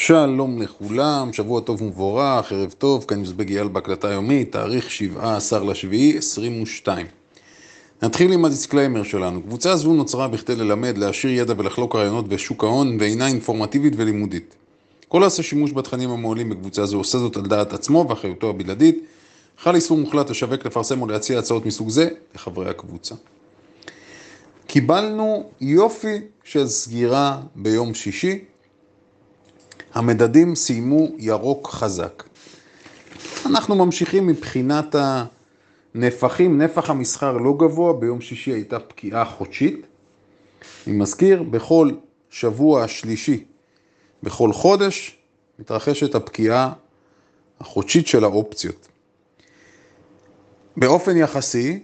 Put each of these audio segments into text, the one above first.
שלום לכולם, שבוע טוב ומבורך, ערב טוב, כאן מדבר אייל בהקלטה יומית, תאריך 17 לשביעי 22. נתחיל עם ה disclaimer שלנו. קבוצה זו נוצרה בכדי ללמד, להעשיר ידע ולחלוק רעיונות בשוק ההון והינה אינפורמטיבית ולימודית. כל העושה שימוש בתכנים המועלים בקבוצה זו עושה זאת על דעת עצמו ואחריותו הבלעדית. חל איסור מוחלט לשווק, לפרסם או להציע הצעות מסוג זה לחברי הקבוצה. קיבלנו יופי של סגירה ביום שישי, המדדים סיימו ירוק חזק. אנחנו ממשיכים מבחינת הנפחים, נפח המסחר לא גבוה, ביום שישי הייתה פקיעה חודשית. אני מזכיר, בכל שבוע שלישי, בכל חודש, מתרחשת הפקיעה החודשית של האופציות. באופן יחסי,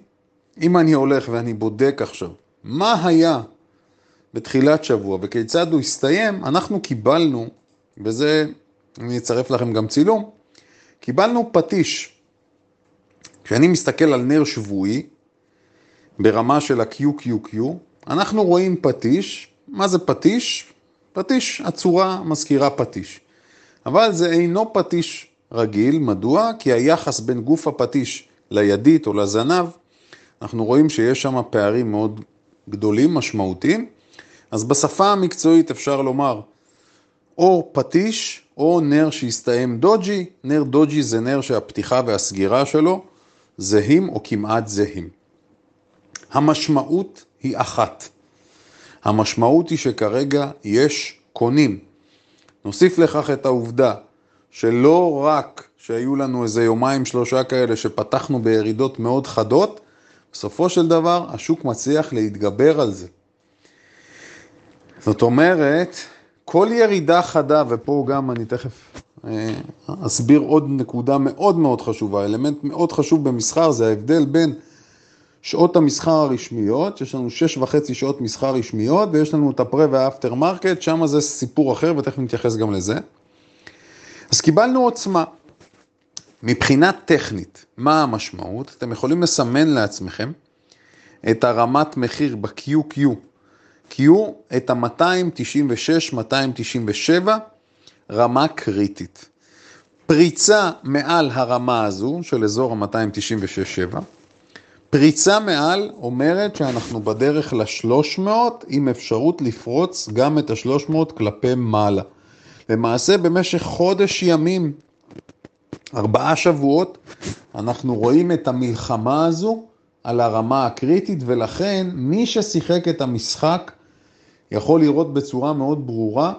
אם אני הולך ואני בודק עכשיו מה היה בתחילת שבוע וכיצד הוא הסתיים, אנחנו קיבלנו וזה, אני אצרף לכם גם צילום, קיבלנו פטיש. כשאני מסתכל על נר שבועי, ברמה של ה-QQQ, אנחנו רואים פטיש, מה זה פטיש? פטיש, הצורה מזכירה פטיש. אבל זה אינו פטיש רגיל, מדוע? כי היחס בין גוף הפטיש לידית או לזנב, אנחנו רואים שיש שם פערים מאוד גדולים, משמעותיים. אז בשפה המקצועית אפשר לומר או פטיש או נר שהסתיים דוג'י. נר דוג'י זה נר שהפתיחה והסגירה שלו זהים או כמעט זהים. המשמעות היא אחת. המשמעות היא שכרגע יש קונים. נוסיף לכך את העובדה שלא רק שהיו לנו איזה יומיים שלושה כאלה שפתחנו בירידות מאוד חדות, בסופו של דבר השוק מצליח להתגבר על זה. זאת אומרת, כל ירידה חדה, ופה גם אני תכף אה, אסביר עוד נקודה מאוד מאוד חשובה, אלמנט מאוד חשוב במסחר זה ההבדל בין שעות המסחר הרשמיות, יש לנו שש וחצי שעות מסחר רשמיות, ויש לנו את ה pre וה after market, שם זה סיפור אחר, ותכף נתייחס גם לזה. אז קיבלנו עוצמה. מבחינה טכנית, מה המשמעות? אתם יכולים לסמן לעצמכם את הרמת מחיר ב-QQ Q את ה-296-297 רמה קריטית. פריצה מעל הרמה הזו של אזור ה-296-7, פריצה מעל אומרת שאנחנו בדרך ל-300 עם אפשרות לפרוץ גם את ה-300 כלפי מעלה. למעשה במשך חודש ימים, ארבעה שבועות, אנחנו רואים את המלחמה הזו על הרמה הקריטית, ולכן מי ששיחק את המשחק יכול לראות בצורה מאוד ברורה,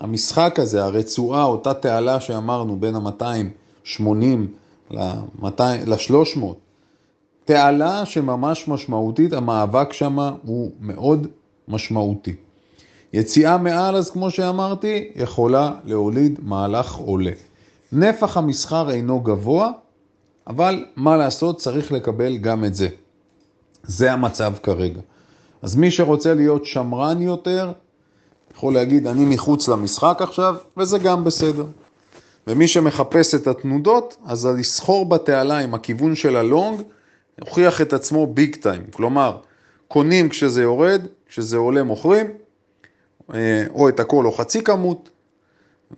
המשחק הזה, הרצועה, אותה תעלה שאמרנו בין ה-280 ל-300, תעלה שממש משמעותית, המאבק שם הוא מאוד משמעותי. יציאה מעל, אז כמו שאמרתי, יכולה להוליד מהלך עולה. נפח המסחר אינו גבוה, אבל מה לעשות, צריך לקבל גם את זה. זה המצב כרגע. אז מי שרוצה להיות שמרן יותר, יכול להגיד, אני מחוץ למשחק עכשיו, וזה גם בסדר. ומי שמחפש את התנודות, אז לסחור בתעלה עם הכיוון של הלונג, הוכיח את עצמו ביג טיים. כלומר, קונים כשזה יורד, כשזה עולה מוכרים, אה, או את הכל או חצי כמות,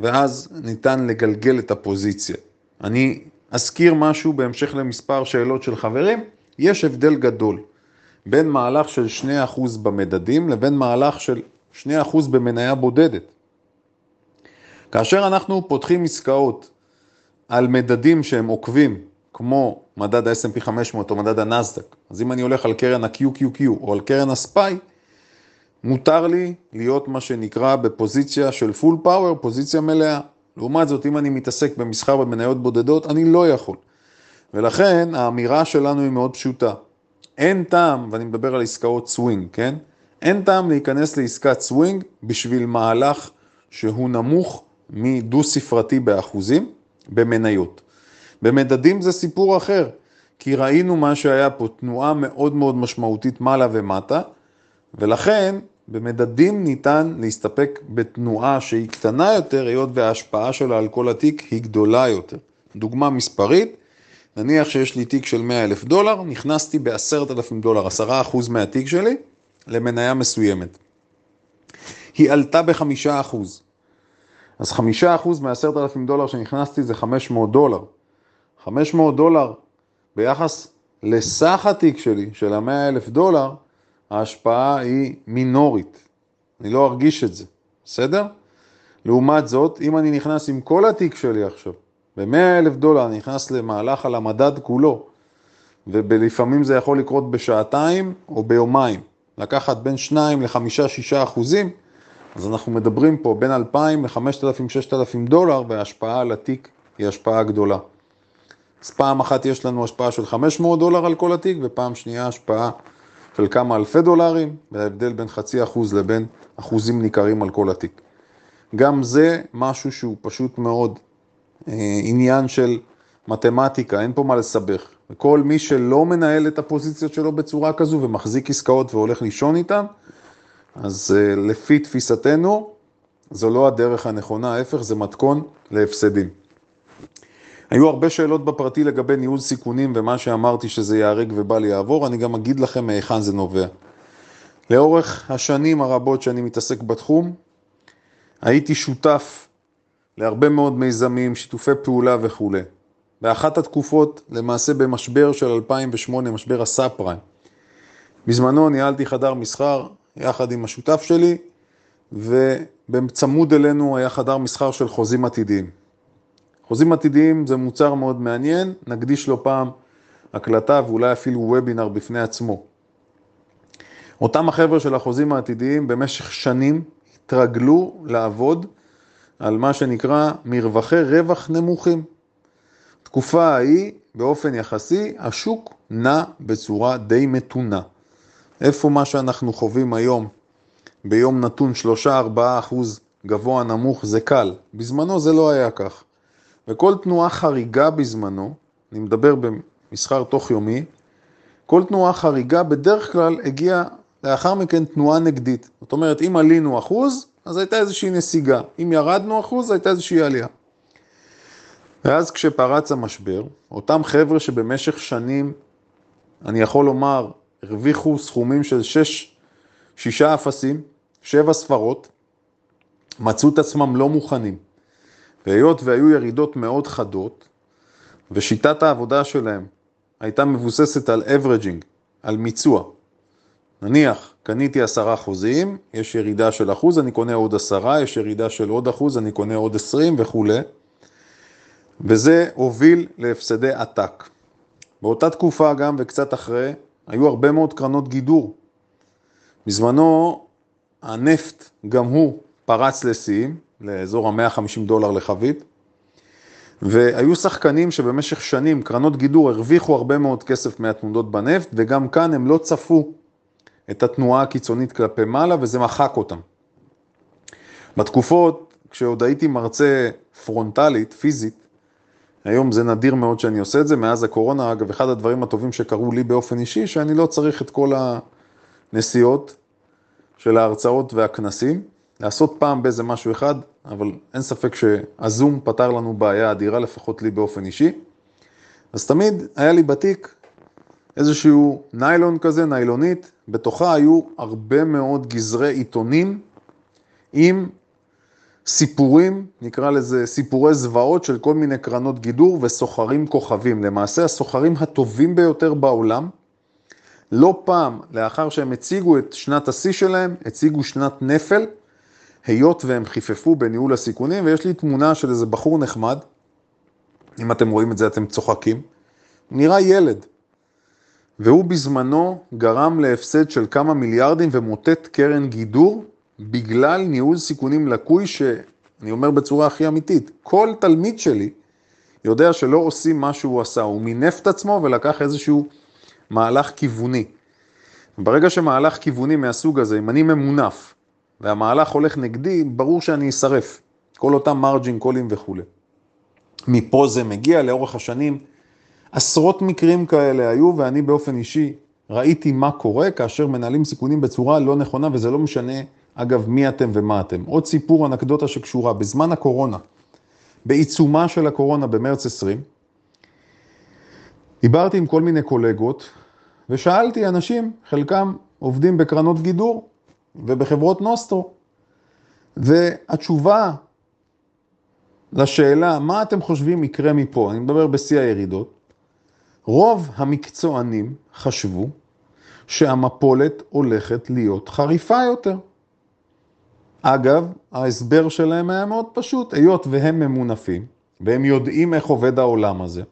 ואז ניתן לגלגל את הפוזיציה. אני אזכיר משהו בהמשך למספר שאלות של חברים, יש הבדל גדול בין מהלך של 2% במדדים לבין מהלך של 2% במניה בודדת. כאשר אנחנו פותחים עסקאות על מדדים שהם עוקבים, כמו מדד ה-S&P 500 או מדד הנסדק, אז אם אני הולך על קרן ה-QQQ או על קרן ה SPY, מותר לי להיות מה שנקרא בפוזיציה של full power, פוזיציה מלאה. לעומת זאת, אם אני מתעסק במסחר במניות בודדות, אני לא יכול. ולכן האמירה שלנו היא מאוד פשוטה. אין טעם, ואני מדבר על עסקאות סווינג, כן? אין טעם להיכנס לעסקת סווינג בשביל מהלך שהוא נמוך מדו ספרתי באחוזים במניות. במדדים זה סיפור אחר, כי ראינו מה שהיה פה, תנועה מאוד מאוד משמעותית מעלה ומטה, ולכן במדדים ניתן להסתפק בתנועה שהיא קטנה יותר, היות וההשפעה שלה על כל התיק היא גדולה יותר. דוגמה מספרית, נניח שיש לי תיק של 100 אלף דולר, נכנסתי ב-10,000 דולר, 10% מהתיק שלי, למניה מסוימת. היא עלתה ב-5%. אז חמישה אחוז מעשרת אלפים דולר שנכנסתי זה 500 דולר. 500 דולר ביחס לסך התיק שלי, של המאה אלף דולר, ההשפעה היא מינורית. אני לא ארגיש את זה, בסדר? לעומת זאת, אם אני נכנס עם כל התיק שלי עכשיו, ב-100 אלף דולר, אני נכנס למהלך על המדד כולו, ולפעמים זה יכול לקרות בשעתיים או ביומיים, לקחת בין 2 ל-5-6 אחוזים, אז אנחנו מדברים פה בין 2,000 ל-5,000-6,000 דולר, וההשפעה על התיק היא השפעה גדולה. אז פעם אחת יש לנו השפעה של 500 דולר על כל התיק, ופעם שנייה השפעה כמה אלפי דולרים, וההבדל בין חצי אחוז לבין אחוזים ניכרים על כל התיק. גם זה משהו שהוא פשוט מאוד אה, עניין של מתמטיקה, אין פה מה לסבך. וכל מי שלא מנהל את הפוזיציות שלו בצורה כזו ומחזיק עסקאות והולך לישון איתן, אז אה, לפי תפיסתנו, זו לא הדרך הנכונה, ההפך, זה מתכון להפסדים. היו הרבה שאלות בפרטי לגבי ניהול סיכונים ומה שאמרתי שזה ייהרג ובל יעבור, אני גם אגיד לכם מהיכן זה נובע. לאורך השנים הרבות שאני מתעסק בתחום, הייתי שותף להרבה מאוד מיזמים, שיתופי פעולה וכולי. באחת התקופות, למעשה במשבר של 2008, משבר הסאב פריים, בזמנו ניהלתי חדר מסחר יחד עם השותף שלי, ובצמוד אלינו היה חדר מסחר של חוזים עתידיים. חוזים עתידיים זה מוצר מאוד מעניין, נקדיש לו פעם הקלטה ואולי אפילו וובינר בפני עצמו. אותם החבר'ה של החוזים העתידיים במשך שנים התרגלו לעבוד על מה שנקרא מרווחי רווח נמוכים. תקופה ההיא, באופן יחסי, השוק נע בצורה די מתונה. איפה מה שאנחנו חווים היום, ביום נתון 3-4 אחוז גבוה נמוך, זה קל. בזמנו זה לא היה כך. וכל תנועה חריגה בזמנו, אני מדבר במסחר תוך יומי, כל תנועה חריגה בדרך כלל הגיעה לאחר מכן תנועה נגדית. זאת אומרת, אם עלינו אחוז, אז הייתה איזושהי נסיגה. אם ירדנו אחוז, הייתה איזושהי עלייה. ואז כשפרץ המשבר, אותם חבר'ה שבמשך שנים, אני יכול לומר, הרוויחו סכומים של שש, שישה אפסים, שבע ספרות, מצאו את עצמם לא מוכנים. והיות והיו ירידות מאוד חדות, ושיטת העבודה שלהם הייתה מבוססת על averaging, על מיצוע. נניח, קניתי עשרה חוזים, יש ירידה של אחוז, אני קונה עוד עשרה, יש ירידה של עוד אחוז, אני קונה עוד עשרים וכולי. וזה הוביל להפסדי עתק. באותה תקופה גם וקצת אחרי, היו הרבה מאוד קרנות גידור. בזמנו הנפט גם הוא פרץ לשיאים, לאזור ה-150 דולר לחבית, והיו שחקנים שבמשך שנים, קרנות גידור, הרוויחו הרבה מאוד כסף מהתנודות בנפט, וגם כאן הם לא צפו את התנועה הקיצונית כלפי מעלה, וזה מחק אותם. בתקופות, כשעוד הייתי מרצה פרונטלית, פיזית, היום זה נדיר מאוד שאני עושה את זה, מאז הקורונה, אגב, אחד הדברים הטובים שקרו לי באופן אישי, שאני לא צריך את כל הנסיעות של ההרצאות והכנסים, לעשות פעם באיזה משהו אחד, אבל אין ספק שהזום פתר לנו בעיה אדירה, לפחות לי באופן אישי. אז תמיד היה לי בתיק איזשהו ניילון כזה, ניילונית, בתוכה היו הרבה מאוד גזרי עיתונים עם סיפורים, נקרא לזה סיפורי זוועות של כל מיני קרנות גידור וסוחרים כוכבים. למעשה הסוחרים הטובים ביותר בעולם, לא פעם לאחר שהם הציגו את שנת השיא שלהם, הציגו שנת נפל, היות והם חיפפו בניהול הסיכונים, ויש לי תמונה של איזה בחור נחמד, אם אתם רואים את זה אתם צוחקים, נראה ילד, והוא בזמנו גרם להפסד של כמה מיליארדים ומוטט קרן גידור בגלל ניהול סיכונים לקוי, שאני אומר בצורה הכי אמיתית, כל תלמיד שלי יודע שלא עושים מה שהוא עשה, הוא מינף את עצמו ולקח איזשהו מהלך כיווני. ברגע שמהלך כיווני מהסוג הזה, אם אני ממונף והמהלך הולך נגדי, ברור שאני אשרף. כל אותם מרג'ין קולים וכולי. מפה זה מגיע לאורך השנים. עשרות מקרים כאלה היו, ואני באופן אישי ראיתי מה קורה כאשר מנהלים סיכונים בצורה לא נכונה, וזה לא משנה, אגב, מי אתם ומה אתם. עוד סיפור, אנקדוטה שקשורה, בזמן הקורונה, בעיצומה של הקורונה במרץ 20, דיברתי עם כל מיני קולגות, ושאלתי אנשים, חלקם עובדים בקרנות גידור ובחברות נוסטרו, והתשובה לשאלה מה אתם חושבים יקרה מפה, אני מדבר בשיא הירידות, רוב המקצוענים חשבו שהמפולת הולכת להיות חריפה יותר. אגב, ההסבר שלהם היה מאוד פשוט, היות והם ממונפים, והם יודעים איך עובד העולם הזה.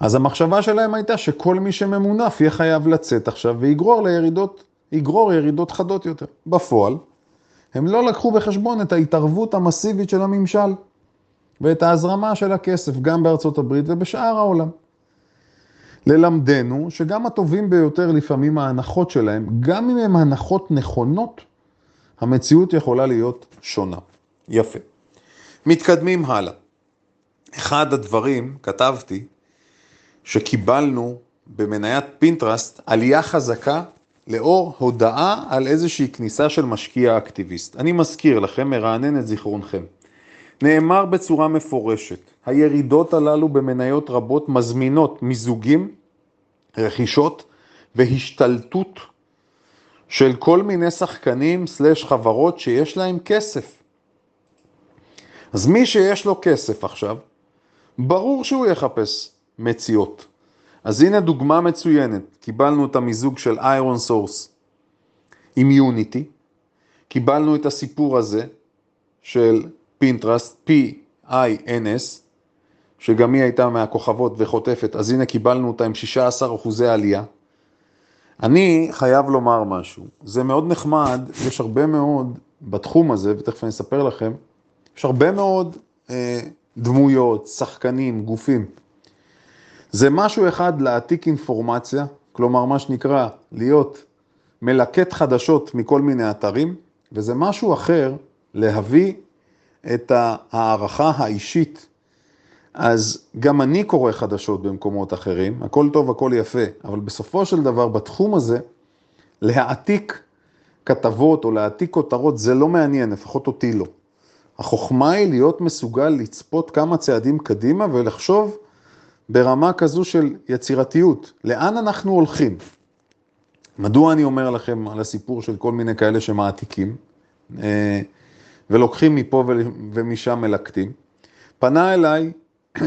אז המחשבה שלהם הייתה שכל מי שממונף יהיה חייב לצאת עכשיו ויגרור לירידות, יגרור ירידות חדות יותר. בפועל, הם לא לקחו בחשבון את ההתערבות המסיבית של הממשל ואת ההזרמה של הכסף גם בארצות הברית ובשאר העולם. ללמדנו שגם הטובים ביותר לפעמים ההנחות שלהם, גם אם הן הנחות נכונות, המציאות יכולה להיות שונה. יפה. מתקדמים הלאה. אחד הדברים, כתבתי, שקיבלנו במניית פינטרסט עלייה חזקה לאור הודעה על איזושהי כניסה של משקיע אקטיביסט. אני מזכיר לכם, מרענן את זיכרונכם. נאמר בצורה מפורשת, הירידות הללו במניות רבות מזמינות מיזוגים, רכישות והשתלטות של כל מיני שחקנים slash חברות שיש להם כסף. אז מי שיש לו כסף עכשיו, ברור שהוא יחפש מציאות. אז הנה דוגמה מצוינת, קיבלנו את המיזוג של איירון סורס עם יוניטי, קיבלנו את הסיפור הזה של פינטרסט, P-I-N-S, שגם היא הייתה מהכוכבות וחוטפת, אז הנה קיבלנו אותה עם 16 אחוזי עלייה. אני חייב לומר משהו, זה מאוד נחמד, יש הרבה מאוד בתחום הזה, ותכף אני אספר לכם, יש הרבה מאוד אה, דמויות, שחקנים, גופים. זה משהו אחד להעתיק אינפורמציה, כלומר מה שנקרא להיות מלקט חדשות מכל מיני אתרים, וזה משהו אחר להביא את ההערכה האישית. אז גם אני קורא חדשות במקומות אחרים, הכל טוב, הכל יפה, אבל בסופו של דבר בתחום הזה, להעתיק כתבות או להעתיק כותרות זה לא מעניין, לפחות אותי לא. החוכמה היא להיות מסוגל לצפות כמה צעדים קדימה ולחשוב ברמה כזו של יצירתיות, לאן אנחנו הולכים? מדוע אני אומר לכם על הסיפור של כל מיני כאלה שמעתיקים אה, ולוקחים מפה ומשם מלקטים? פנה אליי,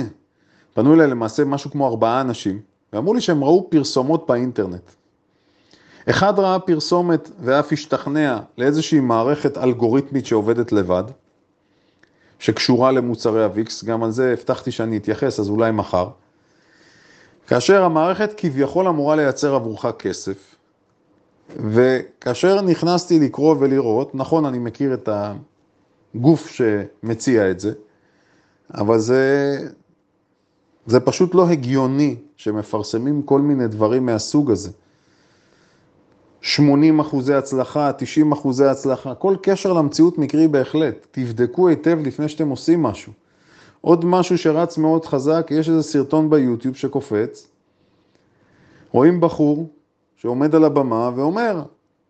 פנו אליי למעשה משהו כמו ארבעה אנשים, ואמרו לי שהם ראו פרסומות באינטרנט. אחד ראה פרסומת ואף השתכנע לאיזושהי מערכת אלגוריתמית שעובדת לבד, שקשורה למוצרי הוויקס, גם על זה הבטחתי שאני אתייחס, אז אולי מחר. כאשר המערכת כביכול אמורה לייצר עבורך כסף, וכאשר נכנסתי לקרוא ולראות, נכון, אני מכיר את הגוף שמציע את זה, אבל זה, זה פשוט לא הגיוני שמפרסמים כל מיני דברים מהסוג הזה. 80 אחוזי הצלחה, 90 אחוזי הצלחה, כל קשר למציאות מקרי בהחלט. תבדקו היטב לפני שאתם עושים משהו. עוד משהו שרץ מאוד חזק, יש איזה סרטון ביוטיוב שקופץ, רואים בחור שעומד על הבמה ואומר,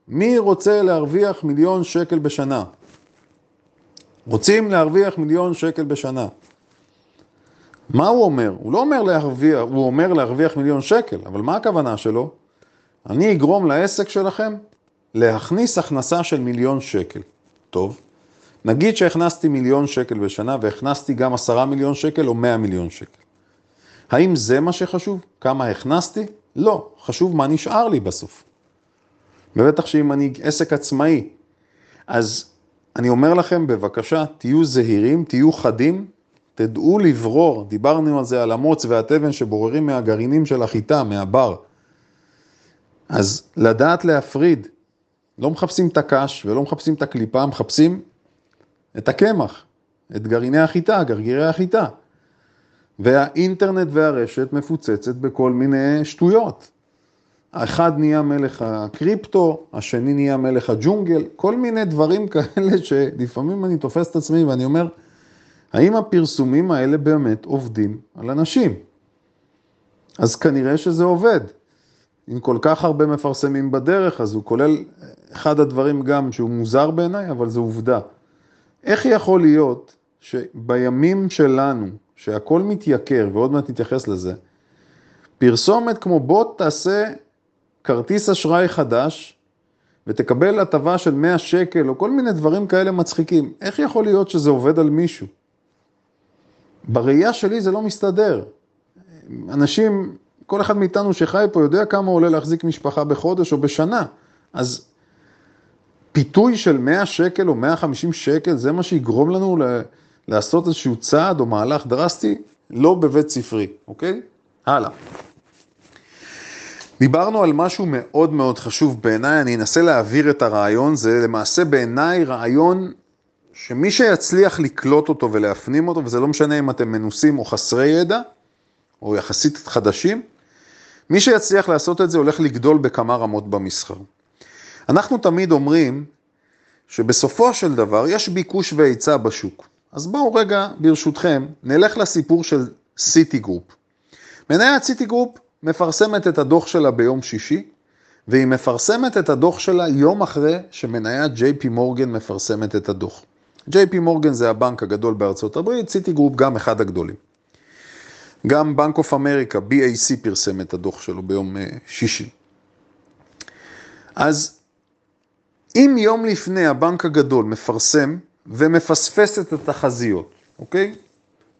מי רוצה להרוויח מיליון שקל בשנה? רוצים להרוויח מיליון שקל בשנה. מה הוא אומר? הוא לא אומר להרוויח, הוא אומר להרוויח מיליון שקל, אבל מה הכוונה שלו? אני אגרום לעסק שלכם להכניס הכנסה של מיליון שקל. טוב, נגיד שהכנסתי מיליון שקל בשנה והכנסתי גם עשרה מיליון שקל או מאה מיליון שקל. האם זה מה שחשוב? כמה הכנסתי? לא, חשוב מה נשאר לי בסוף. ובטח שאם אני עסק עצמאי, אז אני אומר לכם, בבקשה, תהיו זהירים, תהיו חדים, תדעו לברור, דיברנו על זה, על המוץ והתבן שבוררים מהגרעינים של החיטה, מהבר. אז לדעת להפריד, לא מחפשים את הקש ולא מחפשים את הקליפה, מחפשים את הקמח, את גרעיני החיטה, גרגירי החיטה. והאינטרנט והרשת מפוצצת בכל מיני שטויות. האחד נהיה מלך הקריפטו, השני נהיה מלך הג'ונגל, כל מיני דברים כאלה שלפעמים אני תופס את עצמי ואני אומר, האם הפרסומים האלה באמת עובדים על אנשים? אז כנראה שזה עובד. אם כל כך הרבה מפרסמים בדרך, אז הוא כולל אחד הדברים גם שהוא מוזר בעיניי, אבל זו עובדה. איך יכול להיות שבימים שלנו, שהכל מתייקר, ועוד מעט נתייחס לזה, פרסומת כמו בוא תעשה כרטיס אשראי חדש, ותקבל הטבה של 100 שקל או כל מיני דברים כאלה מצחיקים. איך יכול להיות שזה עובד על מישהו? בראייה שלי זה לא מסתדר. אנשים, כל אחד מאיתנו שחי פה יודע כמה עולה להחזיק משפחה בחודש או בשנה. אז פיתוי של 100 שקל או 150 שקל, זה מה שיגרום לנו לעשות איזשהו צעד או מהלך דרסטי? לא בבית ספרי, אוקיי? הלאה. דיברנו על משהו מאוד מאוד חשוב בעיניי, אני אנסה להעביר את הרעיון, זה למעשה בעיניי רעיון שמי שיצליח לקלוט אותו ולהפנים אותו, וזה לא משנה אם אתם מנוסים או חסרי ידע, או יחסית חדשים, מי שיצליח לעשות את זה הולך לגדול בכמה רמות במסחר. אנחנו תמיד אומרים שבסופו של דבר יש ביקוש והיצע בשוק. אז בואו רגע, ברשותכם, נלך לסיפור של סיטי גרופ. מניית סיטי גרופ מפרסמת את הדוח שלה ביום שישי, והיא מפרסמת את הדוח שלה יום אחרי שמניית ג'יי פי מורגן מפרסמת את הדוח. ג'יי פי מורגן זה הבנק הגדול בארצות הברית, סיטי גרופ גם אחד הגדולים. גם בנק אוף אמריקה, BAC פרסם את הדוח שלו ביום אה, שישי. אז אם יום לפני הבנק הגדול מפרסם ומפספס את התחזיות, אוקיי?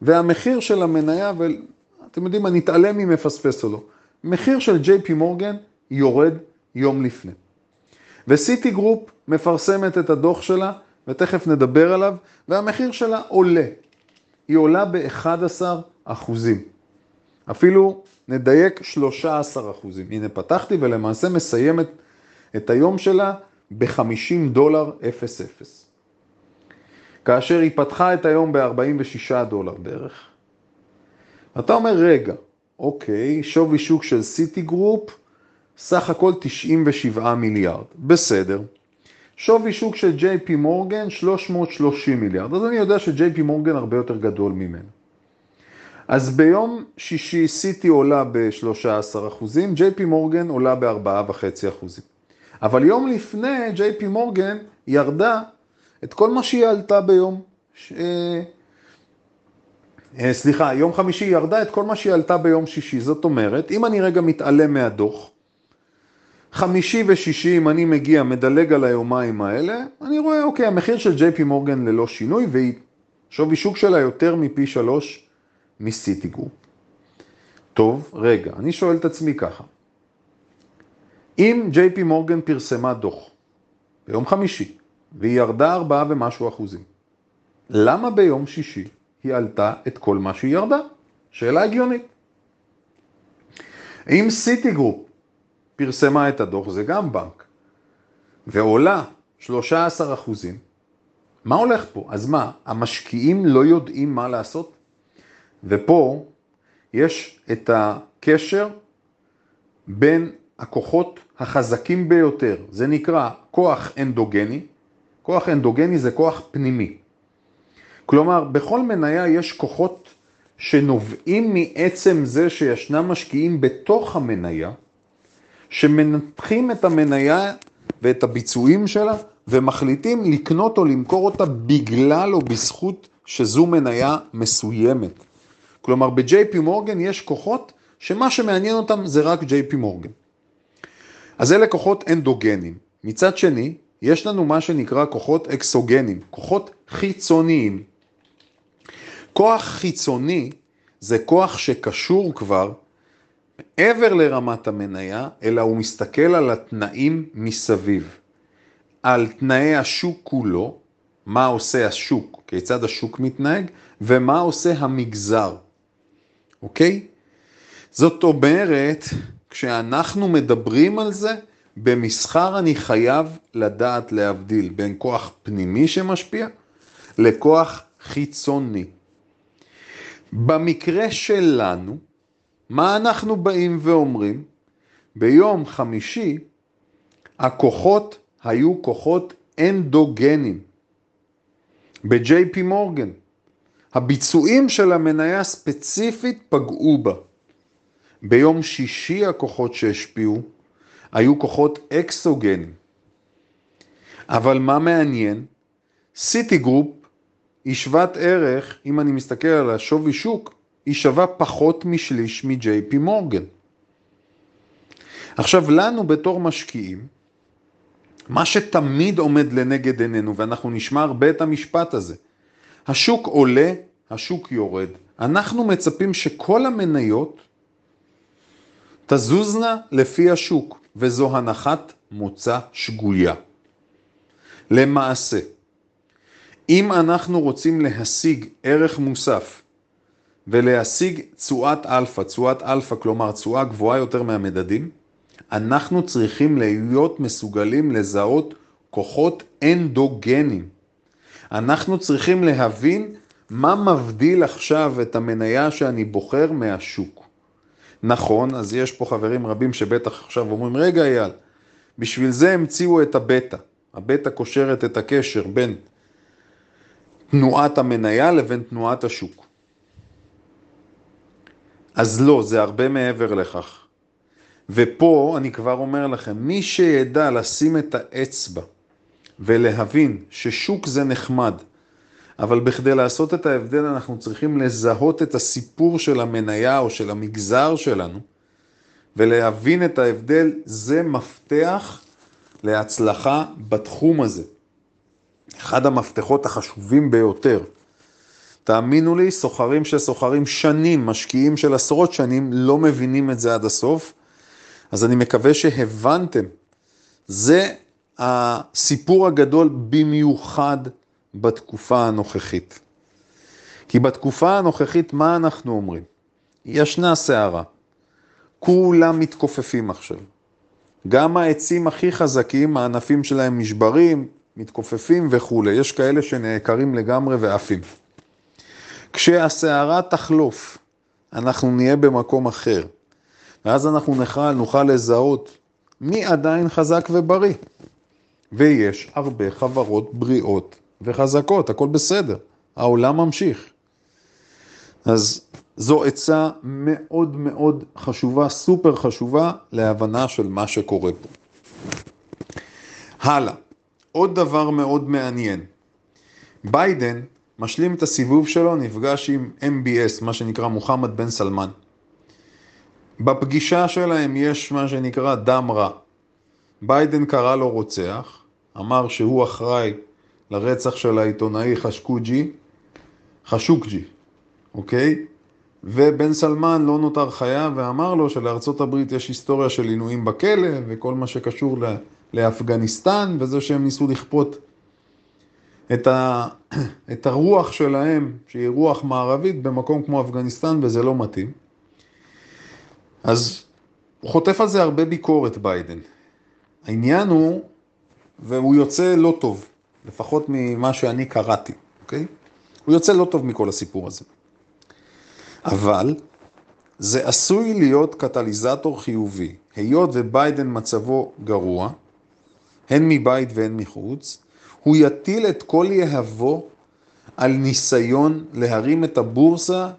והמחיר של המניה, ואתם יודעים, אני אתעלם אם מפספס או לא, מחיר של ג'יי פי מורגן יורד יום לפני. וסיטי גרופ מפרסמת את הדוח שלה, ותכף נדבר עליו, והמחיר שלה עולה. היא עולה ב-11 אחוזים. אפילו נדייק 13 אחוזים. הנה פתחתי ולמעשה מסיימת את היום שלה ב-50 דולר 0.0. כאשר היא פתחה את היום ב-46 דולר בערך. אתה אומר, רגע, אוקיי, שווי שוק של סיטי גרופ, סך הכל 97 מיליארד, בסדר. שווי שוק של ג'יי פי מורגן, 330 מיליארד, אז אני יודע שג'יי פי מורגן הרבה יותר גדול ממנו. אז ביום שישי סיטי עולה ב-13 אחוזים, ג'יי פי מורגן עולה ב-4.5 אחוזים. אבל יום לפני ג'יי פי מורגן ירדה את כל מה שהיא עלתה ביום, ש... אה, אה, סליחה, יום חמישי ירדה את כל מה שהיא עלתה ביום שישי. זאת אומרת, אם אני רגע מתעלם מהדוח, חמישי ושישי, אם אני מגיע, מדלג על היומיים האלה, אני רואה, אוקיי, המחיר של ג'יי פי מורגן ללא שינוי, והיא שווי שוק שלה יותר מפי שלוש מסיטי גרופ. טוב, רגע, אני שואל את עצמי ככה, אם ג'יי פי מורגן פרסמה דוח ביום חמישי, והיא ירדה ארבעה ומשהו אחוזים, למה ביום שישי היא עלתה את כל מה שהיא ירדה? שאלה הגיונית. אם סיטי גרופ פרסמה את הדוח, זה גם בנק, ועולה 13 אחוזים, מה הולך פה? אז מה, המשקיעים לא יודעים מה לעשות? ופה יש את הקשר בין הכוחות החזקים ביותר, זה נקרא כוח אנדוגני, כוח אנדוגני זה כוח פנימי. כלומר, בכל מניה יש כוחות שנובעים מעצם זה שישנם משקיעים בתוך המניה, שמנתחים את המניה ואת הביצועים שלה, ומחליטים לקנות או למכור אותה בגלל או בזכות שזו מניה מסוימת. כלומר, ב-JP מורגן יש כוחות שמה שמעניין אותם זה רק JP מורגן. אז אלה כוחות אנדוגנים. מצד שני, יש לנו מה שנקרא כוחות אקסוגנים, כוחות חיצוניים. כוח חיצוני זה כוח שקשור כבר מעבר לרמת המניה, אלא הוא מסתכל על התנאים מסביב. על תנאי השוק כולו, מה עושה השוק, כיצד השוק מתנהג, ומה עושה המגזר, אוקיי? זאת אומרת, כשאנחנו מדברים על זה, במסחר אני חייב לדעת להבדיל בין כוח פנימי שמשפיע לכוח חיצוני. במקרה שלנו, מה אנחנו באים ואומרים? ביום חמישי הכוחות היו כוחות אנדוגנים ב-JP מורגן. הביצועים של המניה ספציפית פגעו בה. ביום שישי הכוחות שהשפיעו היו כוחות אקסוגנים. אבל מה מעניין? סיטי גרופ היא שוות ערך, אם אני מסתכל על השווי שוק, היא שווה פחות משליש מ-JP מורגן. עכשיו, לנו בתור משקיעים, מה שתמיד עומד לנגד עינינו, ואנחנו נשמע הרבה את המשפט הזה, השוק עולה, השוק יורד. אנחנו מצפים שכל המניות תזוזנה לפי השוק, וזו הנחת מוצא שגויה. למעשה, אם אנחנו רוצים להשיג ערך מוסף ולהשיג תשואת אלפא, תשואת אלפא כלומר תשואה גבוהה יותר מהמדדים, אנחנו צריכים להיות מסוגלים לזהות כוחות אנדוגנים. אנחנו צריכים להבין מה מבדיל עכשיו את המניה שאני בוחר מהשוק. נכון, אז יש פה חברים רבים שבטח עכשיו אומרים, רגע אייל, בשביל זה המציאו את הבטא. הבטא קושרת את הקשר בין תנועת המניה לבין תנועת השוק. אז לא, זה הרבה מעבר לכך. ופה אני כבר אומר לכם, מי שידע לשים את האצבע ולהבין ששוק זה נחמד, אבל בכדי לעשות את ההבדל אנחנו צריכים לזהות את הסיפור של המניה או של המגזר שלנו ולהבין את ההבדל, זה מפתח להצלחה בתחום הזה. אחד המפתחות החשובים ביותר. תאמינו לי, סוחרים שסוחרים שנים, משקיעים של עשרות שנים, לא מבינים את זה עד הסוף. אז אני מקווה שהבנתם. זה הסיפור הגדול במיוחד בתקופה הנוכחית. כי בתקופה הנוכחית, מה אנחנו אומרים? ישנה סערה. כולם מתכופפים עכשיו. גם העצים הכי חזקים, הענפים שלהם נשברים, מתכופפים וכולי. יש כאלה שנעקרים לגמרי ועפים. כשהסערה תחלוף, אנחנו נהיה במקום אחר. ואז אנחנו נוכל, נוכל לזהות מי עדיין חזק ובריא. ויש הרבה חברות בריאות וחזקות, הכל בסדר, העולם ממשיך. אז זו עצה מאוד מאוד חשובה, סופר חשובה, להבנה של מה שקורה פה. הלאה, עוד דבר מאוד מעניין. ביידן משלים את הסיבוב שלו, נפגש עם MBS, מה שנקרא מוחמד בן סלמן. בפגישה שלהם יש מה שנקרא דם רע. ביידן קרא לו רוצח, אמר שהוא אחראי לרצח של העיתונאי חשקוג'י, חשוקג'י, אוקיי? ובן סלמן לא נותר חייב ואמר לו שלארצות הברית יש היסטוריה של עינויים בכלא וכל מה שקשור לאפגניסטן וזה שהם ניסו לכפות את, ה, את הרוח שלהם, שהיא רוח מערבית, במקום כמו אפגניסטן וזה לא מתאים. אז הוא חוטף על זה הרבה ביקורת ביידן. העניין הוא, והוא יוצא לא טוב, לפחות ממה שאני קראתי, אוקיי? הוא יוצא לא טוב מכל הסיפור הזה. אבל זה עשוי להיות קטליזטור חיובי, היות וביידן מצבו גרוע, הן מבית והן מחוץ, הוא יטיל את כל יהבו על ניסיון להרים את הבורסה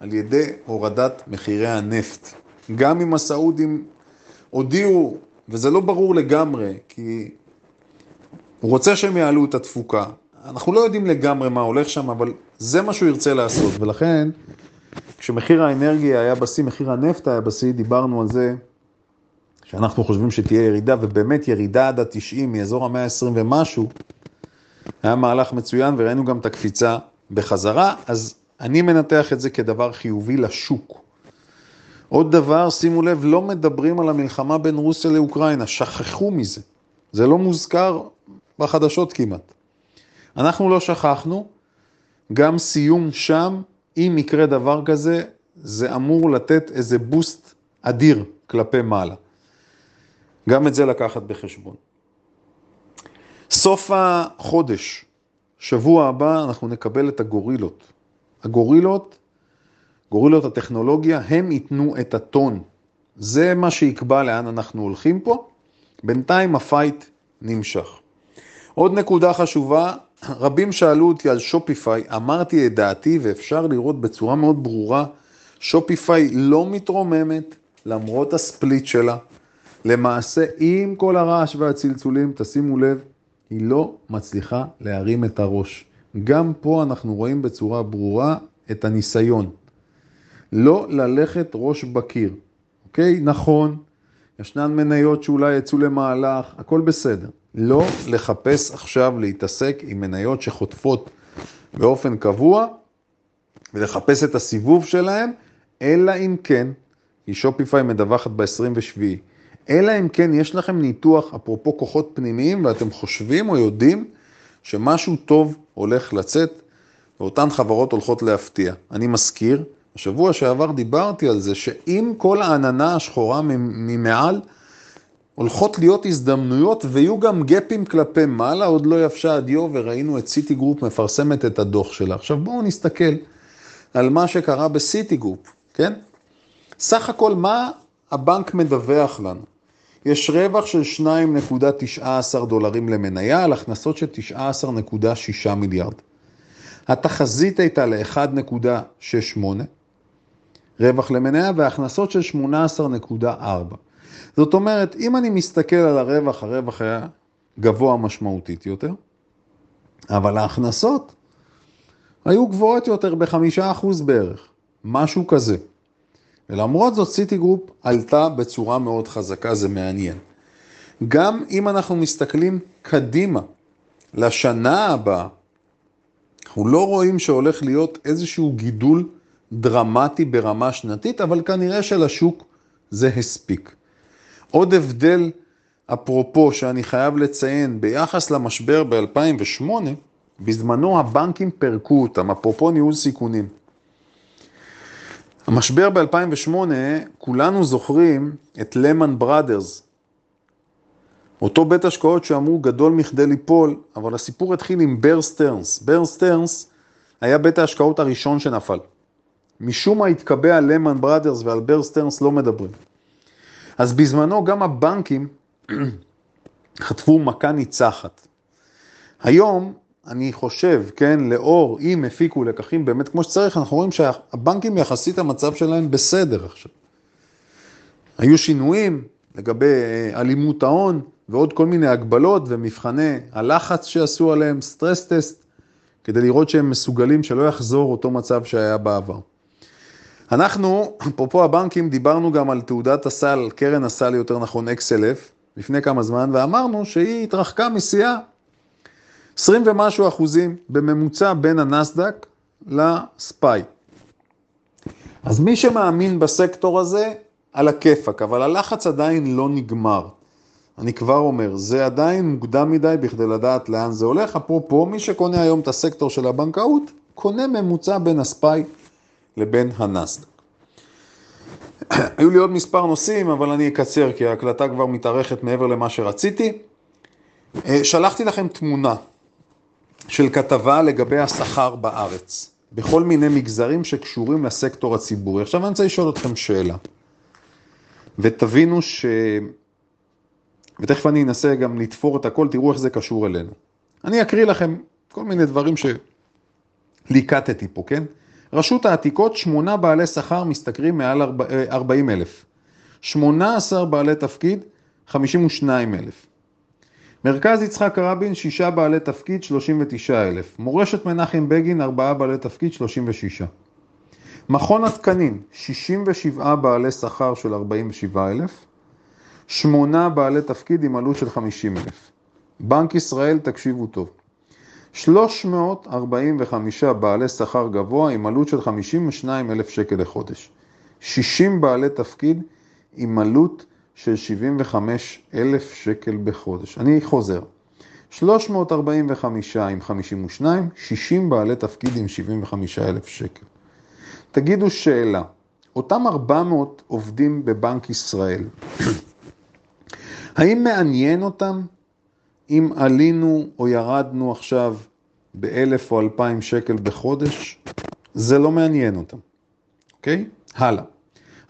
על ידי הורדת מחירי הנפט. גם אם הסעודים הודיעו, וזה לא ברור לגמרי, כי הוא רוצה שהם יעלו את התפוקה. אנחנו לא יודעים לגמרי מה הולך שם, אבל זה מה שהוא ירצה לעשות, ולכן כשמחיר האנרגיה היה בשיא, מחיר הנפט היה בשיא, דיברנו על זה שאנחנו חושבים שתהיה ירידה, ובאמת ירידה עד ה-90 מאזור המאה ה-20 ומשהו, היה מהלך מצוין וראינו גם את הקפיצה בחזרה, אז אני מנתח את זה כדבר חיובי לשוק. עוד דבר, שימו לב, לא מדברים על המלחמה בין רוסיה לאוקראינה, שכחו מזה. זה לא מוזכר בחדשות כמעט. אנחנו לא שכחנו, גם סיום שם, אם יקרה דבר כזה, זה אמור לתת איזה בוסט אדיר כלפי מעלה. גם את זה לקחת בחשבון. סוף החודש, שבוע הבא, אנחנו נקבל את הגורילות. הגורילות גורילות הטכנולוגיה, הם ייתנו את הטון. זה מה שיקבע לאן אנחנו הולכים פה. בינתיים הפייט נמשך. עוד נקודה חשובה, רבים שאלו אותי על שופיפיי, אמרתי את דעתי ואפשר לראות בצורה מאוד ברורה, שופיפיי לא מתרוממת למרות הספליט שלה. למעשה, עם כל הרעש והצלצולים, תשימו לב, היא לא מצליחה להרים את הראש. גם פה אנחנו רואים בצורה ברורה את הניסיון. לא ללכת ראש בקיר, אוקיי? נכון, ישנן מניות שאולי יצאו למהלך, הכל בסדר, לא לחפש עכשיו להתעסק עם מניות שחוטפות באופן קבוע ולחפש את הסיבוב שלהם, אלא אם כן, כי Shopify מדווחת ב-27, אלא אם כן יש לכם ניתוח, אפרופו כוחות פנימיים, ואתם חושבים או יודעים שמשהו טוב הולך לצאת, ואותן חברות הולכות להפתיע. אני מזכיר, השבוע שעבר דיברתי על זה, שעם כל העננה השחורה ממעל, הולכות להיות הזדמנויות ויהיו גם גאפים כלפי מעלה, עוד לא יבשה הדיו וראינו את סיטי גרופ מפרסמת את הדוח שלה. עכשיו בואו נסתכל על מה שקרה בסיטי גרופ, כן? סך הכל מה הבנק מדווח לנו? יש רווח של 2.19 דולרים למניה על הכנסות של 19.6 מיליארד. התחזית הייתה ל-1.68 רווח למניה והכנסות של 18.4. זאת אומרת, אם אני מסתכל על הרווח, הרווח היה גבוה משמעותית יותר, אבל ההכנסות היו גבוהות יותר בחמישה אחוז בערך, משהו כזה. ולמרות זאת סיטי גרופ עלתה בצורה מאוד חזקה, זה מעניין. גם אם אנחנו מסתכלים קדימה לשנה הבאה, אנחנו לא רואים שהולך להיות איזשהו גידול דרמטי ברמה שנתית, אבל כנראה שלשוק זה הספיק. עוד הבדל, אפרופו, שאני חייב לציין, ביחס למשבר ב-2008, בזמנו הבנקים פירקו אותם, אפרופו ניהול סיכונים. המשבר ב-2008, כולנו זוכרים את ליהמן ברדרס, אותו בית השקעות שאמרו גדול מכדי ליפול, אבל הסיפור התחיל עם בר סטרנס. בר סטרנס היה בית ההשקעות הראשון שנפל. משום מה התקבע על ליהמן ברדרס ועל בר סטרנס לא מדברים. אז בזמנו גם הבנקים חטפו מכה ניצחת. היום, אני חושב, כן, לאור, אם הפיקו לקחים באמת כמו שצריך, אנחנו רואים שהבנקים יחסית המצב שלהם בסדר עכשיו. היו שינויים לגבי אה, אלימות ההון ועוד כל מיני הגבלות ומבחני הלחץ שעשו עליהם, סטרס טסט, כדי לראות שהם מסוגלים שלא יחזור אותו מצב שהיה בעבר. אנחנו, אפרופו הבנקים, דיברנו גם על תעודת הסל, קרן הסל יותר נכון, XLF, לפני כמה זמן, ואמרנו שהיא התרחקה משיאה 20 ומשהו אחוזים בממוצע בין הנסדק לספיי. אז מי שמאמין בסקטור הזה, על הכיפאק, אבל הלחץ עדיין לא נגמר. אני כבר אומר, זה עדיין מוקדם מדי בכדי לדעת לאן זה הולך. אפרופו, מי שקונה היום את הסקטור של הבנקאות, קונה ממוצע בין הספיי לבין הנסדק. היו לי עוד מספר נושאים, אבל אני אקצר, כי ההקלטה כבר מתארכת מעבר למה שרציתי. אה, שלחתי לכם תמונה של כתבה לגבי השכר בארץ, בכל מיני מגזרים שקשורים לסקטור הציבורי. עכשיו אני רוצה לשאול אתכם שאלה, ותבינו ש... ותכף אני אנסה גם לתפור את הכל, תראו איך זה קשור אלינו. אני אקריא לכם כל מיני דברים שליקטתי פה, כן? רשות העתיקות, שמונה בעלי שכר משתכרים מעל 40 אלף. 18 בעלי תפקיד, 52 אלף. מרכז יצחק רבין, שישה בעלי תפקיד, 39 אלף. מורשת מנחם בגין, ארבעה בעלי תפקיד, 36. מכון התקנים, 67 בעלי שכר של 47 אלף. שמונה בעלי תפקיד עם עלות של 50 אלף. בנק ישראל, תקשיבו טוב, 345 בעלי שכר גבוה עם עלות של 52 אלף שקל לחודש. 60 בעלי תפקיד עם עלות של 75 אלף שקל בחודש. אני חוזר. 345 עם 52, 60 בעלי תפקיד עם 75 אלף שקל. תגידו שאלה, אותם 400 עובדים בבנק ישראל, האם מעניין אותם אם עלינו או ירדנו עכשיו באלף או אלפיים שקל בחודש? זה לא מעניין אותם, אוקיי? הלאה.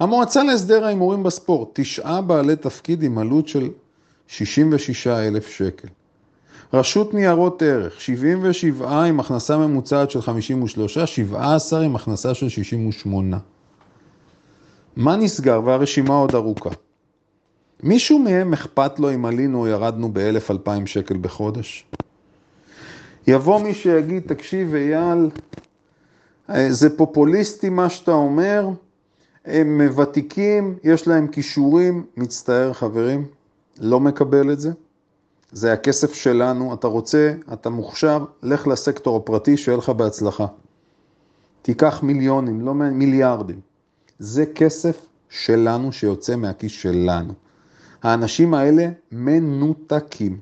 המועצה להסדר ההימורים בספורט, תשעה בעלי תפקיד עם עלות של 66 אלף שקל. רשות ניירות ערך, 77 עם הכנסה ממוצעת של 53, 17 עם הכנסה של 68. מה נסגר? והרשימה עוד ארוכה. מישהו מהם אכפת לו אם עלינו או ירדנו באלף אלפיים שקל בחודש? יבוא מי שיגיד, תקשיב אייל, אה, זה פופוליסטי מה שאתה אומר, הם ותיקים, יש להם כישורים, מצטער חברים, לא מקבל את זה. זה הכסף שלנו, אתה רוצה, אתה מוכשר, לך לסקטור הפרטי, שיהיה לך בהצלחה. תיקח מיליונים, לא מיליארדים. זה כסף שלנו שיוצא מהכיס שלנו. האנשים האלה מנותקים.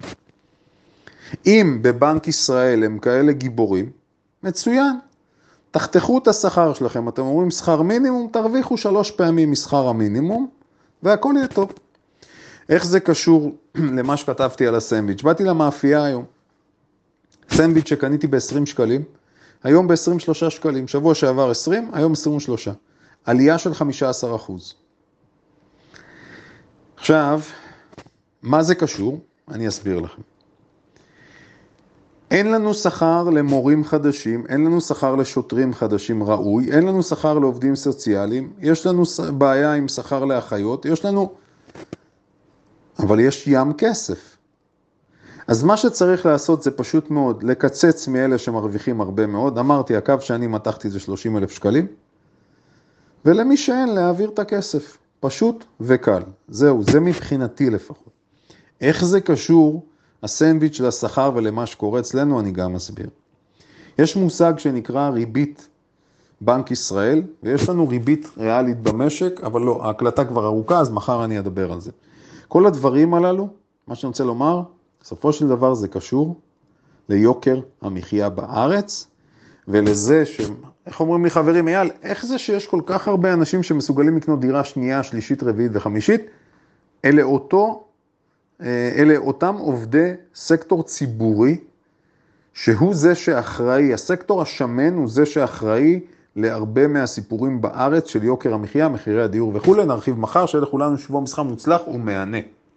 אם בבנק ישראל הם כאלה גיבורים, מצוין. תחתכו את השכר שלכם, אתם אומרים שכר מינימום, תרוויחו שלוש פעמים משכר המינימום, והכל יהיה טוב. איך זה קשור למה שכתבתי על הסנדוויץ'? באתי למאפייה היום, סנדוויץ' שקניתי ב-20 שקלים, היום ב-23 שקלים, שבוע שעבר 20, היום 23, עלייה של 15 אחוז. עכשיו, מה זה קשור? אני אסביר לכם. אין לנו שכר למורים חדשים, אין לנו שכר לשוטרים חדשים ראוי, אין לנו שכר לעובדים סוציאליים, יש לנו בעיה עם שכר לאחיות, יש לנו... אבל יש ים כסף. אז מה שצריך לעשות זה פשוט מאוד לקצץ מאלה שמרוויחים הרבה מאוד. אמרתי, הקו שאני מתחתי זה 30 אלף שקלים, ולמי שאין, להעביר את הכסף. פשוט וקל. זהו, זה מבחינתי לפחות. איך זה קשור, הסנדוויץ' לשכר ולמה שקורה אצלנו, אני גם אסביר. יש מושג שנקרא ריבית בנק ישראל, ויש לנו ריבית ריאלית במשק, אבל לא, ההקלטה כבר ארוכה, אז מחר אני אדבר על זה. כל הדברים הללו, מה שאני רוצה לומר, בסופו של דבר זה קשור ליוקר המחיה בארץ, ולזה ש... איך אומרים לי חברים, אייל, איך זה שיש כל כך הרבה אנשים שמסוגלים לקנות דירה שנייה, שלישית, רביעית וחמישית? אלה אותו, אה, אלה אותם עובדי סקטור ציבורי, שהוא זה שאחראי, הסקטור השמן הוא זה שאחראי להרבה מהסיפורים בארץ של יוקר המחיה, מחירי הדיור וכולי, נרחיב מחר, שיהיה לכולנו שבוע מסחר מוצלח ומהנה.